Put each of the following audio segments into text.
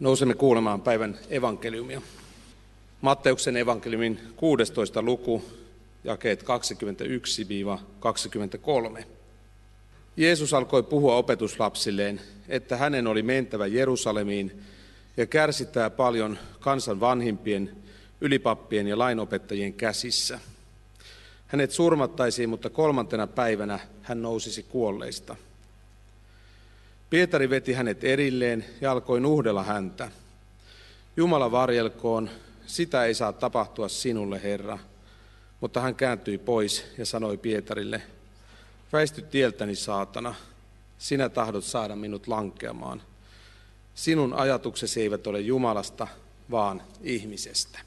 Nousemme kuulemaan päivän evankeliumia. Matteuksen evankeliumin 16. luku, jakeet 21-23. Jeesus alkoi puhua opetuslapsilleen, että hänen oli mentävä Jerusalemiin ja kärsittää paljon kansan vanhimpien, ylipappien ja lainopettajien käsissä. Hänet surmattaisiin, mutta kolmantena päivänä hän nousisi kuolleista – Pietari veti hänet erilleen ja alkoi nuhdella häntä. Jumala varjelkoon, sitä ei saa tapahtua sinulle, Herra. Mutta hän kääntyi pois ja sanoi Pietarille, väisty tieltäni, saatana, sinä tahdot saada minut lankeamaan. Sinun ajatuksesi eivät ole Jumalasta, vaan ihmisestä.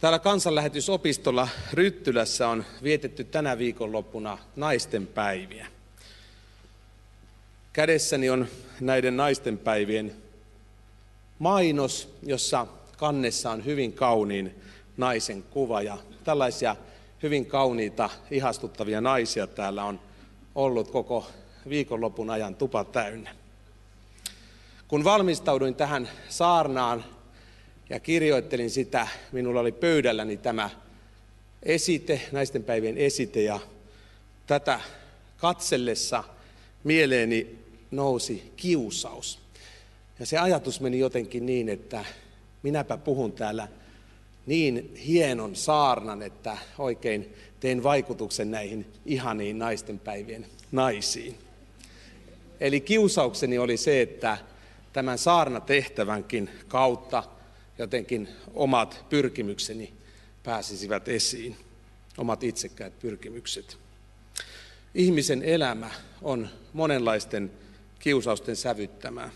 Täällä kansanlähetysopistolla Ryttylässä on vietetty tänä viikonloppuna naisten päiviä. Kädessäni on näiden naisten päivien mainos, jossa kannessa on hyvin kauniin naisen kuva ja tällaisia hyvin kauniita, ihastuttavia naisia täällä on ollut koko viikonlopun ajan tupa täynnä. Kun valmistauduin tähän saarnaan, ja kirjoittelin sitä. Minulla oli pöydälläni tämä esite, naistenpäivien esite ja tätä katsellessa mieleeni nousi kiusaus. Ja se ajatus meni jotenkin niin, että minäpä puhun täällä niin hienon saarnan, että oikein teen vaikutuksen näihin ihaniin naistenpäivien naisiin. Eli kiusaukseni oli se, että tämän saarnatehtävänkin kautta – jotenkin omat pyrkimykseni pääsisivät esiin, omat itsekkäät pyrkimykset. Ihmisen elämä on monenlaisten kiusausten sävyttämää.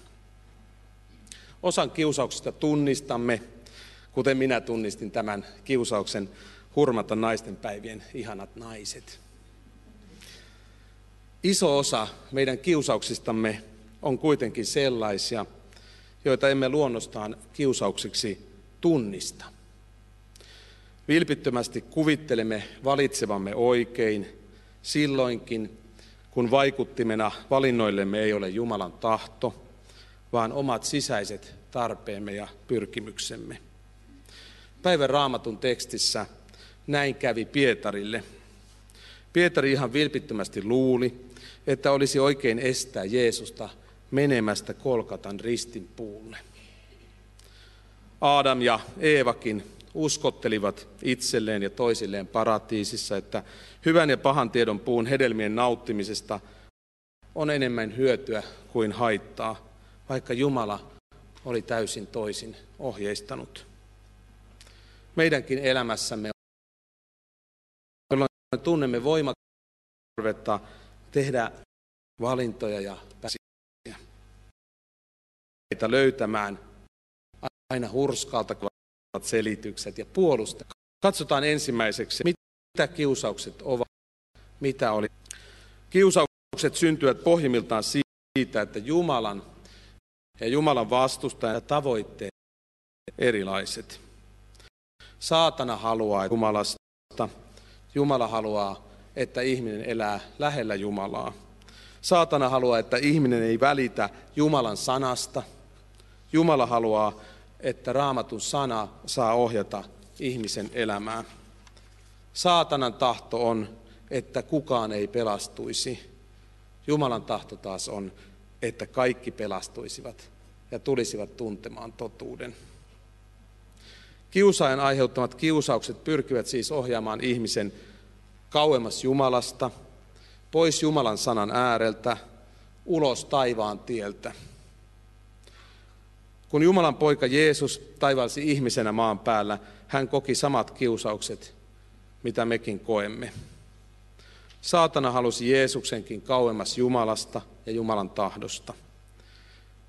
Osan kiusauksista tunnistamme, kuten minä tunnistin tämän kiusauksen hurmata naisten päivien ihanat naiset. Iso osa meidän kiusauksistamme on kuitenkin sellaisia, joita emme luonnostaan kiusauksiksi tunnista. Vilpittömästi kuvittelemme valitsevamme oikein silloinkin, kun vaikuttimena valinnoillemme ei ole Jumalan tahto, vaan omat sisäiset tarpeemme ja pyrkimyksemme. Päivän raamatun tekstissä näin kävi Pietarille. Pietari ihan vilpittömästi luuli, että olisi oikein estää Jeesusta menemästä Kolkatan ristin puulle. Aadam ja Eevakin uskottelivat itselleen ja toisilleen paratiisissa, että hyvän ja pahan tiedon puun hedelmien nauttimisesta on enemmän hyötyä kuin haittaa, vaikka Jumala oli täysin toisin ohjeistanut. Meidänkin elämässämme, jolloin tunnemme voimatarvetta tehdä valintoja ja pääsiä löytämään aina hurskalta selitykset ja puolusta. Katsotaan ensimmäiseksi, mitä kiusaukset ovat, mitä oli. Kiusaukset syntyvät pohjimmiltaan siitä, että Jumalan ja Jumalan vastustajan ja tavoitteet erilaiset. Saatana haluaa Jumalasta, Jumala haluaa, että ihminen elää lähellä Jumalaa. Saatana haluaa, että ihminen ei välitä Jumalan sanasta – Jumala haluaa, että raamatun sana saa ohjata ihmisen elämää. Saatanan tahto on, että kukaan ei pelastuisi. Jumalan tahto taas on, että kaikki pelastuisivat ja tulisivat tuntemaan totuuden. Kiusaajan aiheuttamat kiusaukset pyrkivät siis ohjaamaan ihmisen kauemmas Jumalasta, pois Jumalan sanan ääreltä, ulos taivaan tieltä. Kun Jumalan poika Jeesus taivalsi ihmisenä maan päällä, hän koki samat kiusaukset, mitä mekin koemme. Saatana halusi Jeesuksenkin kauemmas Jumalasta ja Jumalan tahdosta.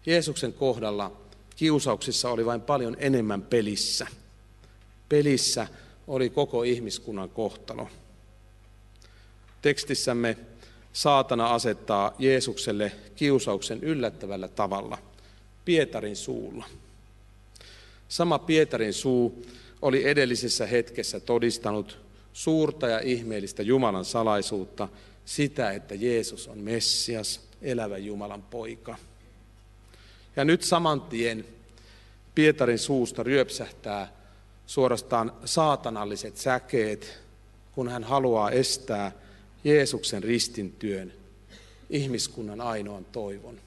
Jeesuksen kohdalla kiusauksissa oli vain paljon enemmän pelissä. Pelissä oli koko ihmiskunnan kohtalo. Tekstissämme saatana asettaa Jeesukselle kiusauksen yllättävällä tavalla – Pietarin suulla. Sama Pietarin suu oli edellisessä hetkessä todistanut suurta ja ihmeellistä Jumalan salaisuutta, sitä, että Jeesus on Messias, elävä Jumalan poika. Ja nyt saman tien Pietarin suusta ryöpsähtää suorastaan saatanalliset säkeet, kun hän haluaa estää Jeesuksen ristin työn, ihmiskunnan ainoan toivon.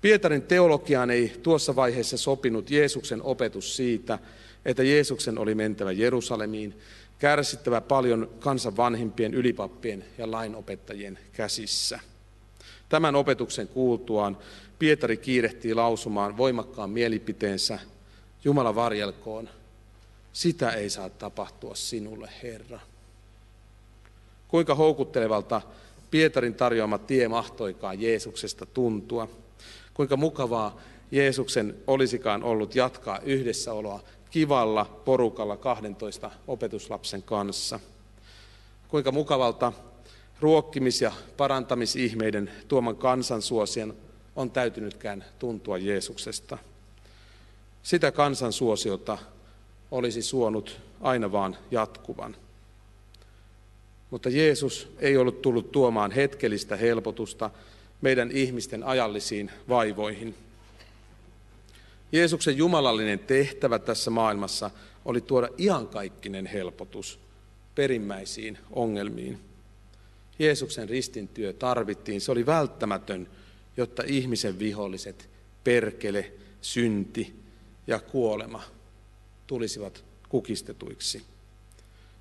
Pietarin teologiaan ei tuossa vaiheessa sopinut Jeesuksen opetus siitä, että Jeesuksen oli mentävä Jerusalemiin, kärsittävä paljon kansan vanhimpien ylipappien ja lainopettajien käsissä. Tämän opetuksen kuultuaan Pietari kiirehtii lausumaan voimakkaan mielipiteensä, Jumala varjelkoon, sitä ei saa tapahtua sinulle, Herra. Kuinka houkuttelevalta Pietarin tarjoama tie mahtoikaan Jeesuksesta tuntua. Kuinka mukavaa Jeesuksen olisikaan ollut jatkaa yhdessäoloa kivalla porukalla 12 opetuslapsen kanssa. Kuinka mukavalta ruokkimis- ja parantamisihmeiden tuoman kansansuosien on täytynytkään tuntua Jeesuksesta. Sitä kansansuosiota olisi suonut aina vaan jatkuvan. Mutta Jeesus ei ollut tullut tuomaan hetkellistä helpotusta meidän ihmisten ajallisiin vaivoihin. Jeesuksen jumalallinen tehtävä tässä maailmassa oli tuoda iankaikkinen helpotus perimmäisiin ongelmiin. Jeesuksen ristin työ tarvittiin, se oli välttämätön, jotta ihmisen viholliset, perkele, synti ja kuolema tulisivat kukistetuiksi.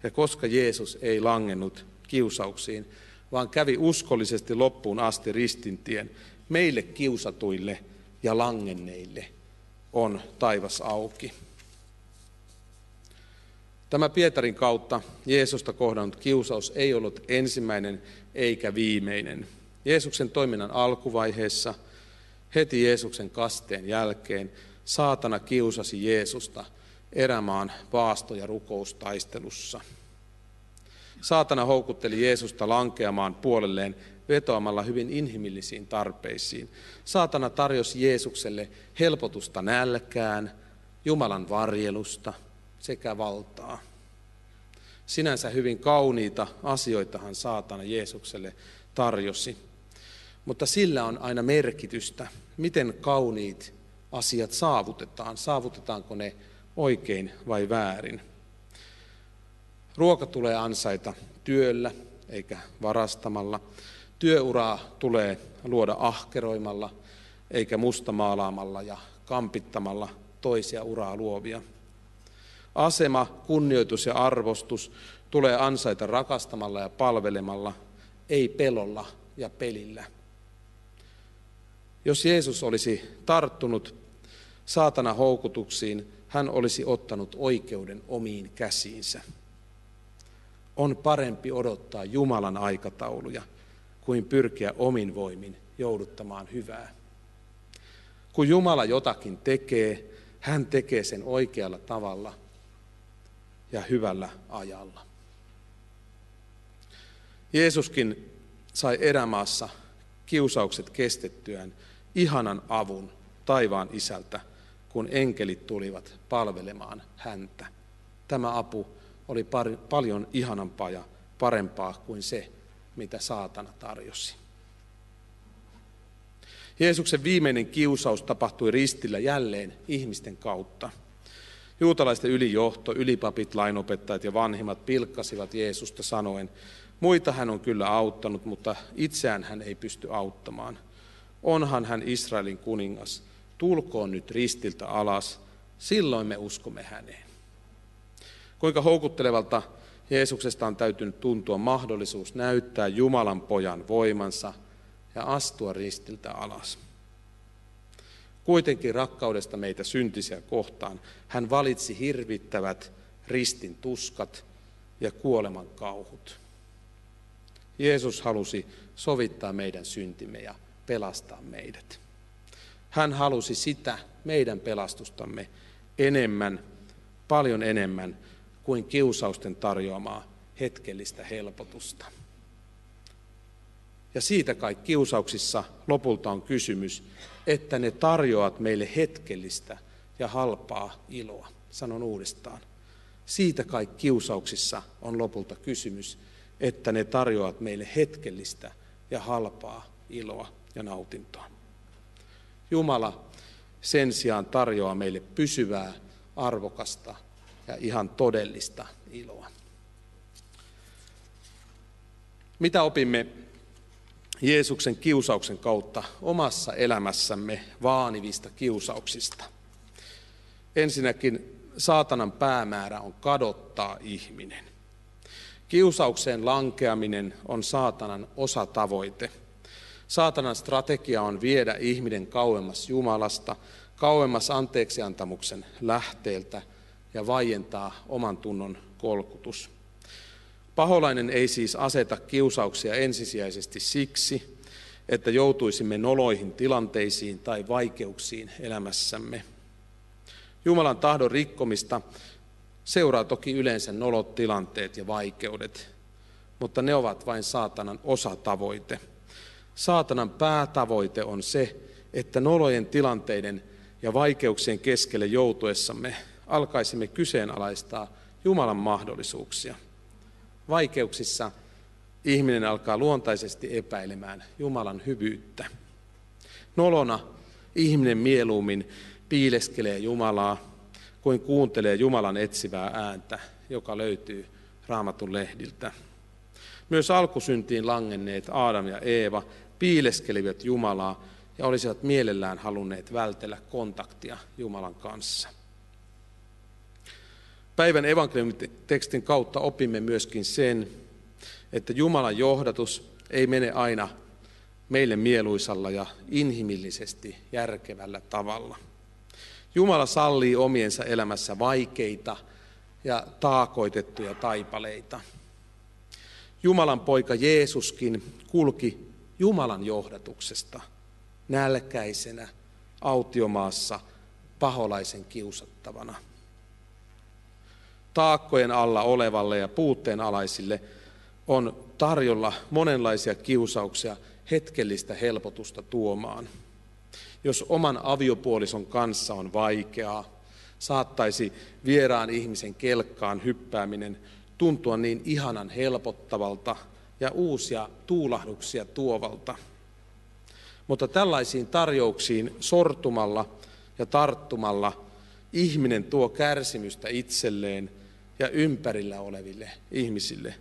Ja koska Jeesus ei langennut kiusauksiin, vaan kävi uskollisesti loppuun asti ristintien, meille kiusatuille ja langenneille on taivas auki. Tämä Pietarin kautta Jeesusta kohdannut kiusaus ei ollut ensimmäinen eikä viimeinen. Jeesuksen toiminnan alkuvaiheessa, heti Jeesuksen kasteen jälkeen, saatana kiusasi Jeesusta erämaan paasto- ja rukoustaistelussa. Saatana houkutteli Jeesusta lankeamaan puolelleen vetoamalla hyvin inhimillisiin tarpeisiin. Saatana tarjosi Jeesukselle helpotusta nälkään, Jumalan varjelusta sekä valtaa. Sinänsä hyvin kauniita asioitahan saatana Jeesukselle tarjosi. Mutta sillä on aina merkitystä, miten kauniit asiat saavutetaan. Saavutetaanko ne oikein vai väärin. Ruoka tulee ansaita työllä eikä varastamalla. Työuraa tulee luoda ahkeroimalla eikä mustamaalaamalla ja kampittamalla toisia uraa luovia. Asema, kunnioitus ja arvostus tulee ansaita rakastamalla ja palvelemalla, ei pelolla ja pelillä. Jos Jeesus olisi tarttunut saatana houkutuksiin, hän olisi ottanut oikeuden omiin käsiinsä. On parempi odottaa Jumalan aikatauluja kuin pyrkiä omin voimin jouduttamaan hyvää. Kun Jumala jotakin tekee, hän tekee sen oikealla tavalla ja hyvällä ajalla. Jeesuskin sai erämaassa kiusaukset kestettyään ihanan avun taivaan isältä kun enkelit tulivat palvelemaan häntä. Tämä apu oli par- paljon ihanampaa ja parempaa kuin se, mitä saatana tarjosi. Jeesuksen viimeinen kiusaus tapahtui ristillä jälleen ihmisten kautta. Juutalaisten ylijohto, ylipapit, lainopettajat ja vanhimmat pilkkasivat Jeesusta sanoen, muita hän on kyllä auttanut, mutta itseään hän ei pysty auttamaan. Onhan hän Israelin kuningas tulkoon nyt ristiltä alas, silloin me uskomme häneen. Kuinka houkuttelevalta Jeesuksesta on täytynyt tuntua mahdollisuus näyttää Jumalan pojan voimansa ja astua ristiltä alas. Kuitenkin rakkaudesta meitä syntisiä kohtaan hän valitsi hirvittävät ristin tuskat ja kuoleman kauhut. Jeesus halusi sovittaa meidän syntimme ja pelastaa meidät. Hän halusi sitä meidän pelastustamme enemmän, paljon enemmän kuin kiusausten tarjoamaa hetkellistä helpotusta. Ja siitä kai kiusauksissa lopulta on kysymys, että ne tarjoavat meille hetkellistä ja halpaa iloa. Sanon uudestaan. Siitä kai kiusauksissa on lopulta kysymys, että ne tarjoavat meille hetkellistä ja halpaa iloa ja nautintoa. Jumala sen sijaan tarjoaa meille pysyvää, arvokasta ja ihan todellista iloa. Mitä opimme Jeesuksen kiusauksen kautta omassa elämässämme vaanivista kiusauksista? Ensinnäkin saatanan päämäärä on kadottaa ihminen. Kiusaukseen lankeaminen on saatanan osatavoite. Saatanan strategia on viedä ihminen kauemmas Jumalasta, kauemmas anteeksiantamuksen lähteeltä ja vaientaa oman tunnon kolkutus. Paholainen ei siis aseta kiusauksia ensisijaisesti siksi, että joutuisimme noloihin tilanteisiin tai vaikeuksiin elämässämme. Jumalan tahdon rikkomista seuraa toki yleensä nolot tilanteet ja vaikeudet, mutta ne ovat vain saatanan osatavoite. Saatanan päätavoite on se, että nolojen tilanteiden ja vaikeuksien keskelle joutuessamme alkaisimme kyseenalaistaa Jumalan mahdollisuuksia. Vaikeuksissa ihminen alkaa luontaisesti epäilemään Jumalan hyvyyttä. Nolona ihminen mieluummin piileskelee Jumalaa kuin kuuntelee Jumalan etsivää ääntä, joka löytyy raamatun lehdiltä. Myös alkusyntiin langenneet Aadam ja Eeva piileskelivät Jumalaa ja olisivat mielellään halunneet vältellä kontaktia Jumalan kanssa. Päivän evankeliumitekstin kautta opimme myöskin sen, että Jumalan johdatus ei mene aina meille mieluisalla ja inhimillisesti järkevällä tavalla. Jumala sallii omiensa elämässä vaikeita ja taakoitettuja taipaleita. Jumalan poika Jeesuskin kulki Jumalan johdatuksesta nälkäisenä autiomaassa paholaisen kiusattavana. Taakkojen alla olevalle ja puutteen alaisille on tarjolla monenlaisia kiusauksia hetkellistä helpotusta tuomaan. Jos oman aviopuolison kanssa on vaikeaa, saattaisi vieraan ihmisen kelkkaan hyppääminen tuntua niin ihanan helpottavalta ja uusia tuulahduksia tuovalta. Mutta tällaisiin tarjouksiin sortumalla ja tarttumalla ihminen tuo kärsimystä itselleen ja ympärillä oleville ihmisille.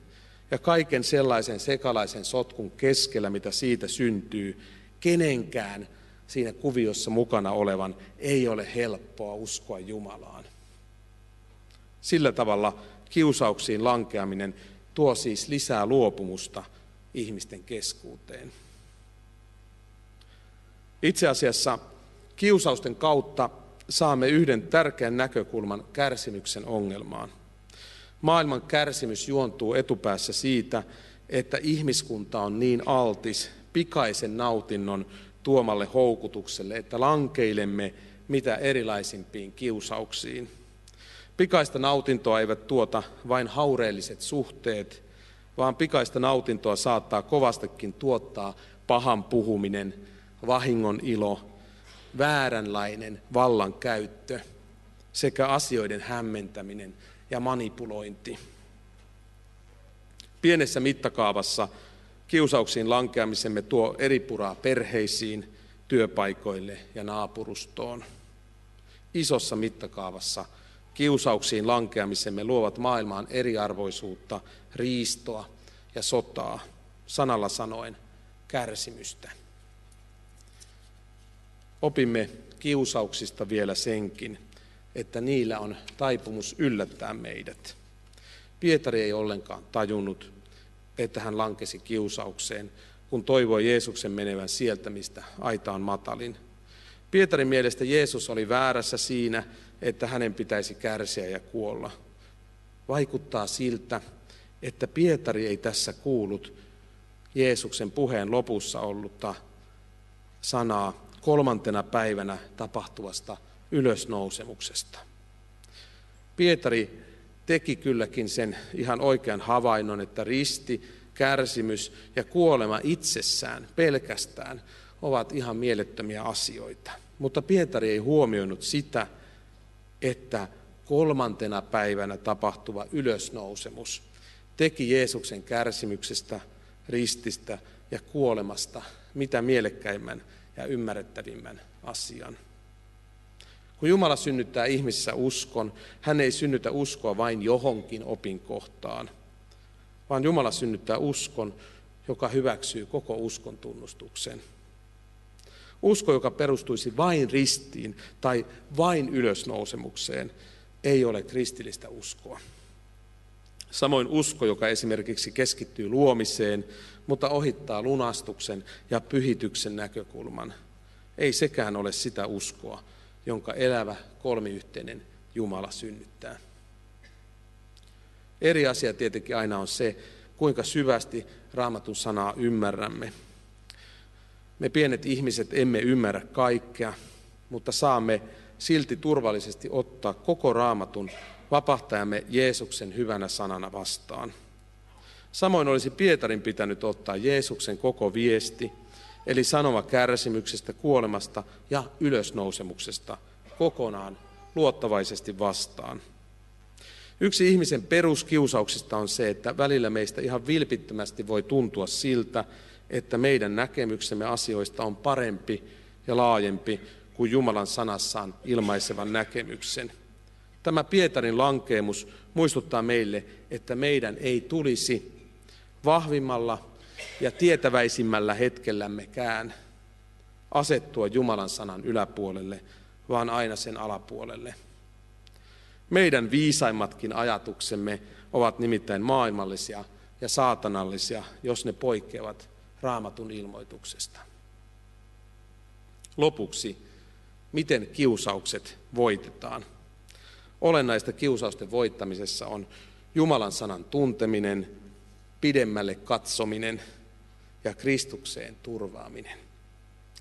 Ja kaiken sellaisen sekalaisen sotkun keskellä, mitä siitä syntyy, kenenkään siinä kuviossa mukana olevan ei ole helppoa uskoa Jumalaan. Sillä tavalla kiusauksiin lankeaminen tuo siis lisää luopumusta ihmisten keskuuteen. Itse asiassa kiusausten kautta saamme yhden tärkeän näkökulman kärsimyksen ongelmaan. Maailman kärsimys juontuu etupäässä siitä, että ihmiskunta on niin altis pikaisen nautinnon tuomalle houkutukselle, että lankeilemme mitä erilaisimpiin kiusauksiin. Pikaista nautintoa eivät tuota vain haureelliset suhteet, vaan pikaista nautintoa saattaa kovastikin tuottaa pahan puhuminen, vahingon ilo, vääränlainen vallankäyttö sekä asioiden hämmentäminen ja manipulointi. Pienessä mittakaavassa kiusauksiin lankeamisemme tuo eri puraa perheisiin, työpaikoille ja naapurustoon. Isossa mittakaavassa kiusauksiin lankeamisemme luovat maailmaan eriarvoisuutta, riistoa ja sotaa, sanalla sanoen kärsimystä. Opimme kiusauksista vielä senkin, että niillä on taipumus yllättää meidät. Pietari ei ollenkaan tajunnut, että hän lankesi kiusaukseen, kun toivoi Jeesuksen menevän sieltä, mistä aita on matalin. Pietarin mielestä Jeesus oli väärässä siinä, että hänen pitäisi kärsiä ja kuolla. Vaikuttaa siltä, että Pietari ei tässä kuullut Jeesuksen puheen lopussa ollutta sanaa kolmantena päivänä tapahtuvasta ylösnousemuksesta. Pietari teki kylläkin sen ihan oikean havainnon, että risti, kärsimys ja kuolema itsessään, pelkästään, ovat ihan mielettömiä asioita. Mutta Pietari ei huomioinut sitä, että kolmantena päivänä tapahtuva ylösnousemus teki Jeesuksen kärsimyksestä, rististä ja kuolemasta mitä mielekkäimmän ja ymmärrettävimmän asian. Kun Jumala synnyttää ihmisissä uskon, hän ei synnytä uskoa vain johonkin opinkohtaan, vaan Jumala synnyttää uskon, joka hyväksyy koko uskon tunnustuksen. Usko, joka perustuisi vain ristiin tai vain ylösnousemukseen, ei ole kristillistä uskoa. Samoin usko, joka esimerkiksi keskittyy luomiseen, mutta ohittaa lunastuksen ja pyhityksen näkökulman, ei sekään ole sitä uskoa, jonka elävä kolmiyhteinen Jumala synnyttää. Eri asia tietenkin aina on se, kuinka syvästi raamatun sanaa ymmärrämme. Me pienet ihmiset emme ymmärrä kaikkea, mutta saamme silti turvallisesti ottaa koko raamatun vapahtajamme Jeesuksen hyvänä sanana vastaan. Samoin olisi Pietarin pitänyt ottaa Jeesuksen koko viesti, eli sanoma kärsimyksestä, kuolemasta ja ylösnousemuksesta kokonaan luottavaisesti vastaan. Yksi ihmisen peruskiusauksista on se, että välillä meistä ihan vilpittömästi voi tuntua siltä, että meidän näkemyksemme asioista on parempi ja laajempi kuin Jumalan sanassaan ilmaisevan näkemyksen. Tämä Pietarin lankeemus muistuttaa meille, että meidän ei tulisi vahvimmalla ja tietäväisimmällä hetkellämmekään asettua Jumalan sanan yläpuolelle, vaan aina sen alapuolelle. Meidän viisaimmatkin ajatuksemme ovat nimittäin maailmallisia ja saatanallisia, jos ne poikkeavat raamatun ilmoituksesta. Lopuksi, miten kiusaukset voitetaan? Olennaista kiusausten voittamisessa on Jumalan sanan tunteminen, pidemmälle katsominen ja Kristukseen turvaaminen.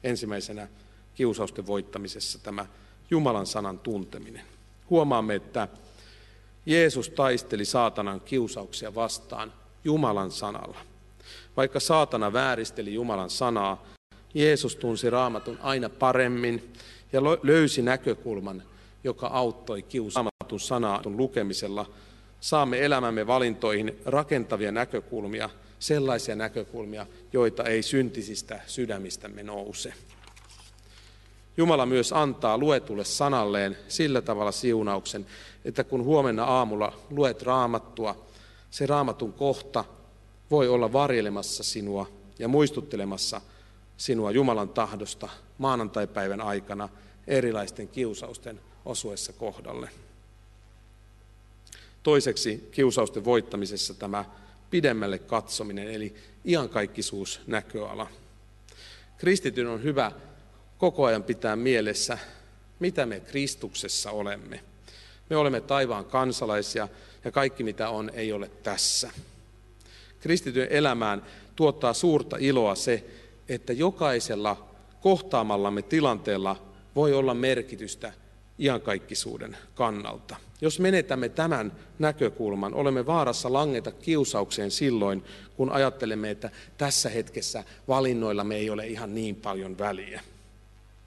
Ensimmäisenä kiusausten voittamisessa tämä Jumalan sanan tunteminen. Huomaamme, että Jeesus taisteli saatanan kiusauksia vastaan Jumalan sanalla. Vaikka saatana vääristeli Jumalan sanaa, Jeesus tunsi raamatun aina paremmin ja löysi näkökulman, joka auttoi kiusaamatun sanaa lukemisella. Saamme elämämme valintoihin rakentavia näkökulmia, sellaisia näkökulmia, joita ei syntisistä sydämistämme nouse. Jumala myös antaa luetulle sanalleen sillä tavalla siunauksen, että kun huomenna aamulla luet raamattua, se raamatun kohta voi olla varjelemassa sinua ja muistuttelemassa sinua Jumalan tahdosta maanantaipäivän aikana erilaisten kiusausten osuessa kohdalle. Toiseksi kiusausten voittamisessa tämä pidemmälle katsominen, eli iankaikkisuus näköala. Kristityn on hyvä koko ajan pitää mielessä, mitä me Kristuksessa olemme. Me olemme taivaan kansalaisia ja kaikki mitä on ei ole tässä. Kristityn elämään tuottaa suurta iloa se, että jokaisella kohtaamallamme tilanteella voi olla merkitystä iankaikkisuuden kannalta. Jos menetämme tämän näkökulman, olemme vaarassa langeta kiusaukseen silloin, kun ajattelemme, että tässä hetkessä valinnoilla me ei ole ihan niin paljon väliä.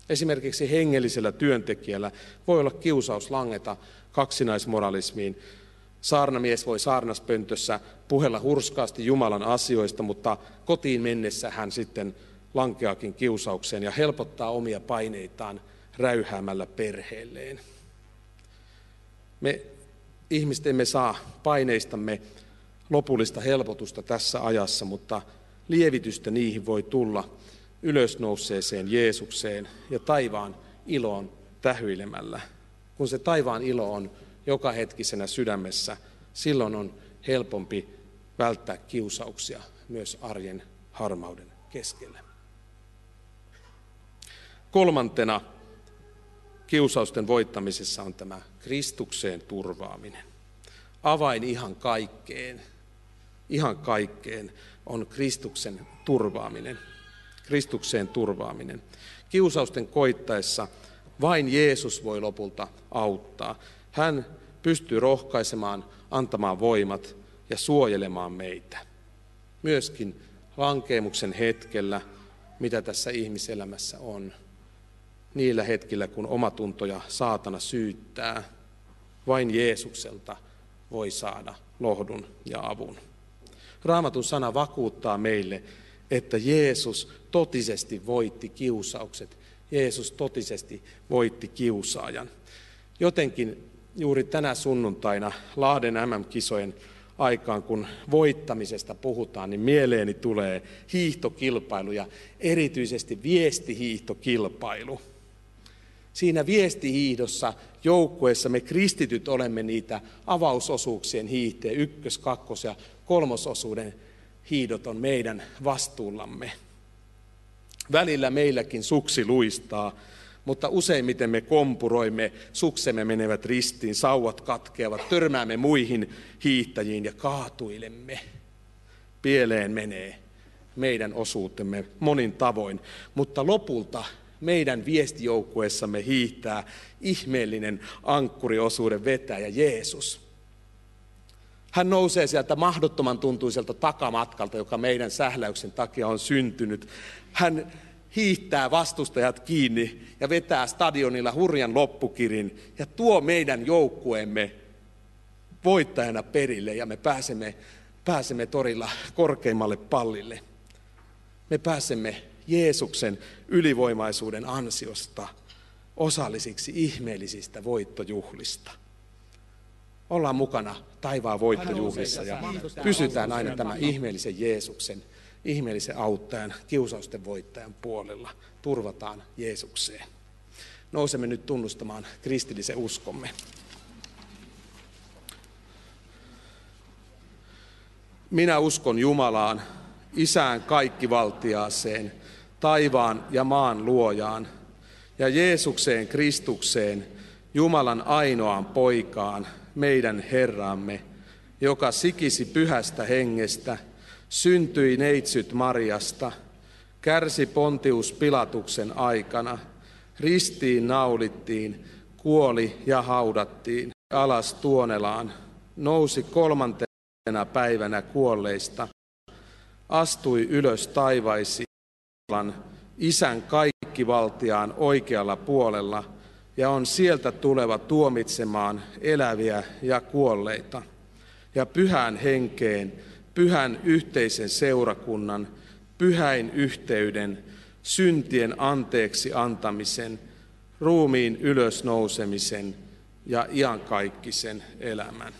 Esimerkiksi hengellisellä työntekijällä voi olla kiusaus langeta kaksinaismoralismiin. Saarnamies voi saarnaspöntössä puhella hurskaasti Jumalan asioista, mutta kotiin mennessä hän sitten lankeakin kiusaukseen ja helpottaa omia paineitaan räyhäämällä perheelleen. Me ihmiset emme saa paineistamme lopullista helpotusta tässä ajassa, mutta lievitystä niihin voi tulla ylösnouseeseen Jeesukseen ja taivaan iloon tähyilemällä. Kun se taivaan ilo on joka hetkisenä sydämessä, silloin on helpompi välttää kiusauksia myös arjen harmauden keskellä. Kolmantena kiusausten voittamisessa on tämä Kristukseen turvaaminen. Avain ihan kaikkeen, ihan kaikkeen on Kristuksen turvaaminen. Kristukseen turvaaminen. Kiusausten koittaessa vain Jeesus voi lopulta auttaa. Hän pystyy rohkaisemaan, antamaan voimat ja suojelemaan meitä. Myöskin lankeemuksen hetkellä, mitä tässä ihmiselämässä on. Niillä hetkillä, kun omatunto ja saatana syyttää, vain Jeesukselta voi saada lohdun ja avun. Raamatun sana vakuuttaa meille, että Jeesus totisesti voitti kiusaukset. Jeesus totisesti voitti kiusaajan. Jotenkin juuri tänä sunnuntaina Lahden MM-kisojen aikaan, kun voittamisesta puhutaan, niin mieleeni tulee hiihtokilpailu ja erityisesti viestihiihtokilpailu. Siinä viestihiihdossa joukkueessa me kristityt olemme niitä avausosuuksien hiihteen, ykkös-, kakkos- ja kolmososuuden hiidot on meidän vastuullamme. Välillä meilläkin suksi luistaa, mutta useimmiten me kompuroimme, suksemme menevät ristiin, sauvat katkeavat, törmäämme muihin hiihtäjiin ja kaatuilemme. Pieleen menee meidän osuutemme monin tavoin, mutta lopulta meidän viestijoukkueessamme hiihtää ihmeellinen ankkuriosuuden vetäjä Jeesus. Hän nousee sieltä mahdottoman tuntuiselta takamatkalta, joka meidän sähläyksen takia on syntynyt. Hän hiihtää vastustajat kiinni ja vetää stadionilla hurjan loppukirin ja tuo meidän joukkueemme voittajana perille ja me pääsemme, pääsemme torilla korkeimmalle pallille. Me pääsemme Jeesuksen ylivoimaisuuden ansiosta osallisiksi ihmeellisistä voittojuhlista. Ollaan mukana taivaan voittojuhlissa ja pysytään aina tämän ihmeellisen Jeesuksen, ihmeellisen auttajan, kiusausten voittajan puolella. Turvataan Jeesukseen. Nousemme nyt tunnustamaan kristillisen uskomme. Minä uskon Jumalaan, Isään kaikkivaltiaaseen, taivaan ja maan luojaan, ja Jeesukseen Kristukseen, Jumalan ainoaan poikaan, meidän Herramme, joka sikisi pyhästä hengestä, syntyi neitsyt Marjasta, kärsi Pontius Pilatuksen aikana, ristiin naulittiin, kuoli ja haudattiin. Alas Tuonelaan, nousi kolmantena päivänä kuolleista, astui ylös taivaisiin, isän kaikkivaltiaan oikealla puolella ja on sieltä tuleva tuomitsemaan eläviä ja kuolleita. Ja pyhän henkeen, pyhän yhteisen seurakunnan, pyhäin yhteyden, syntien anteeksi antamisen, ruumiin ylösnousemisen ja iankaikkisen elämän.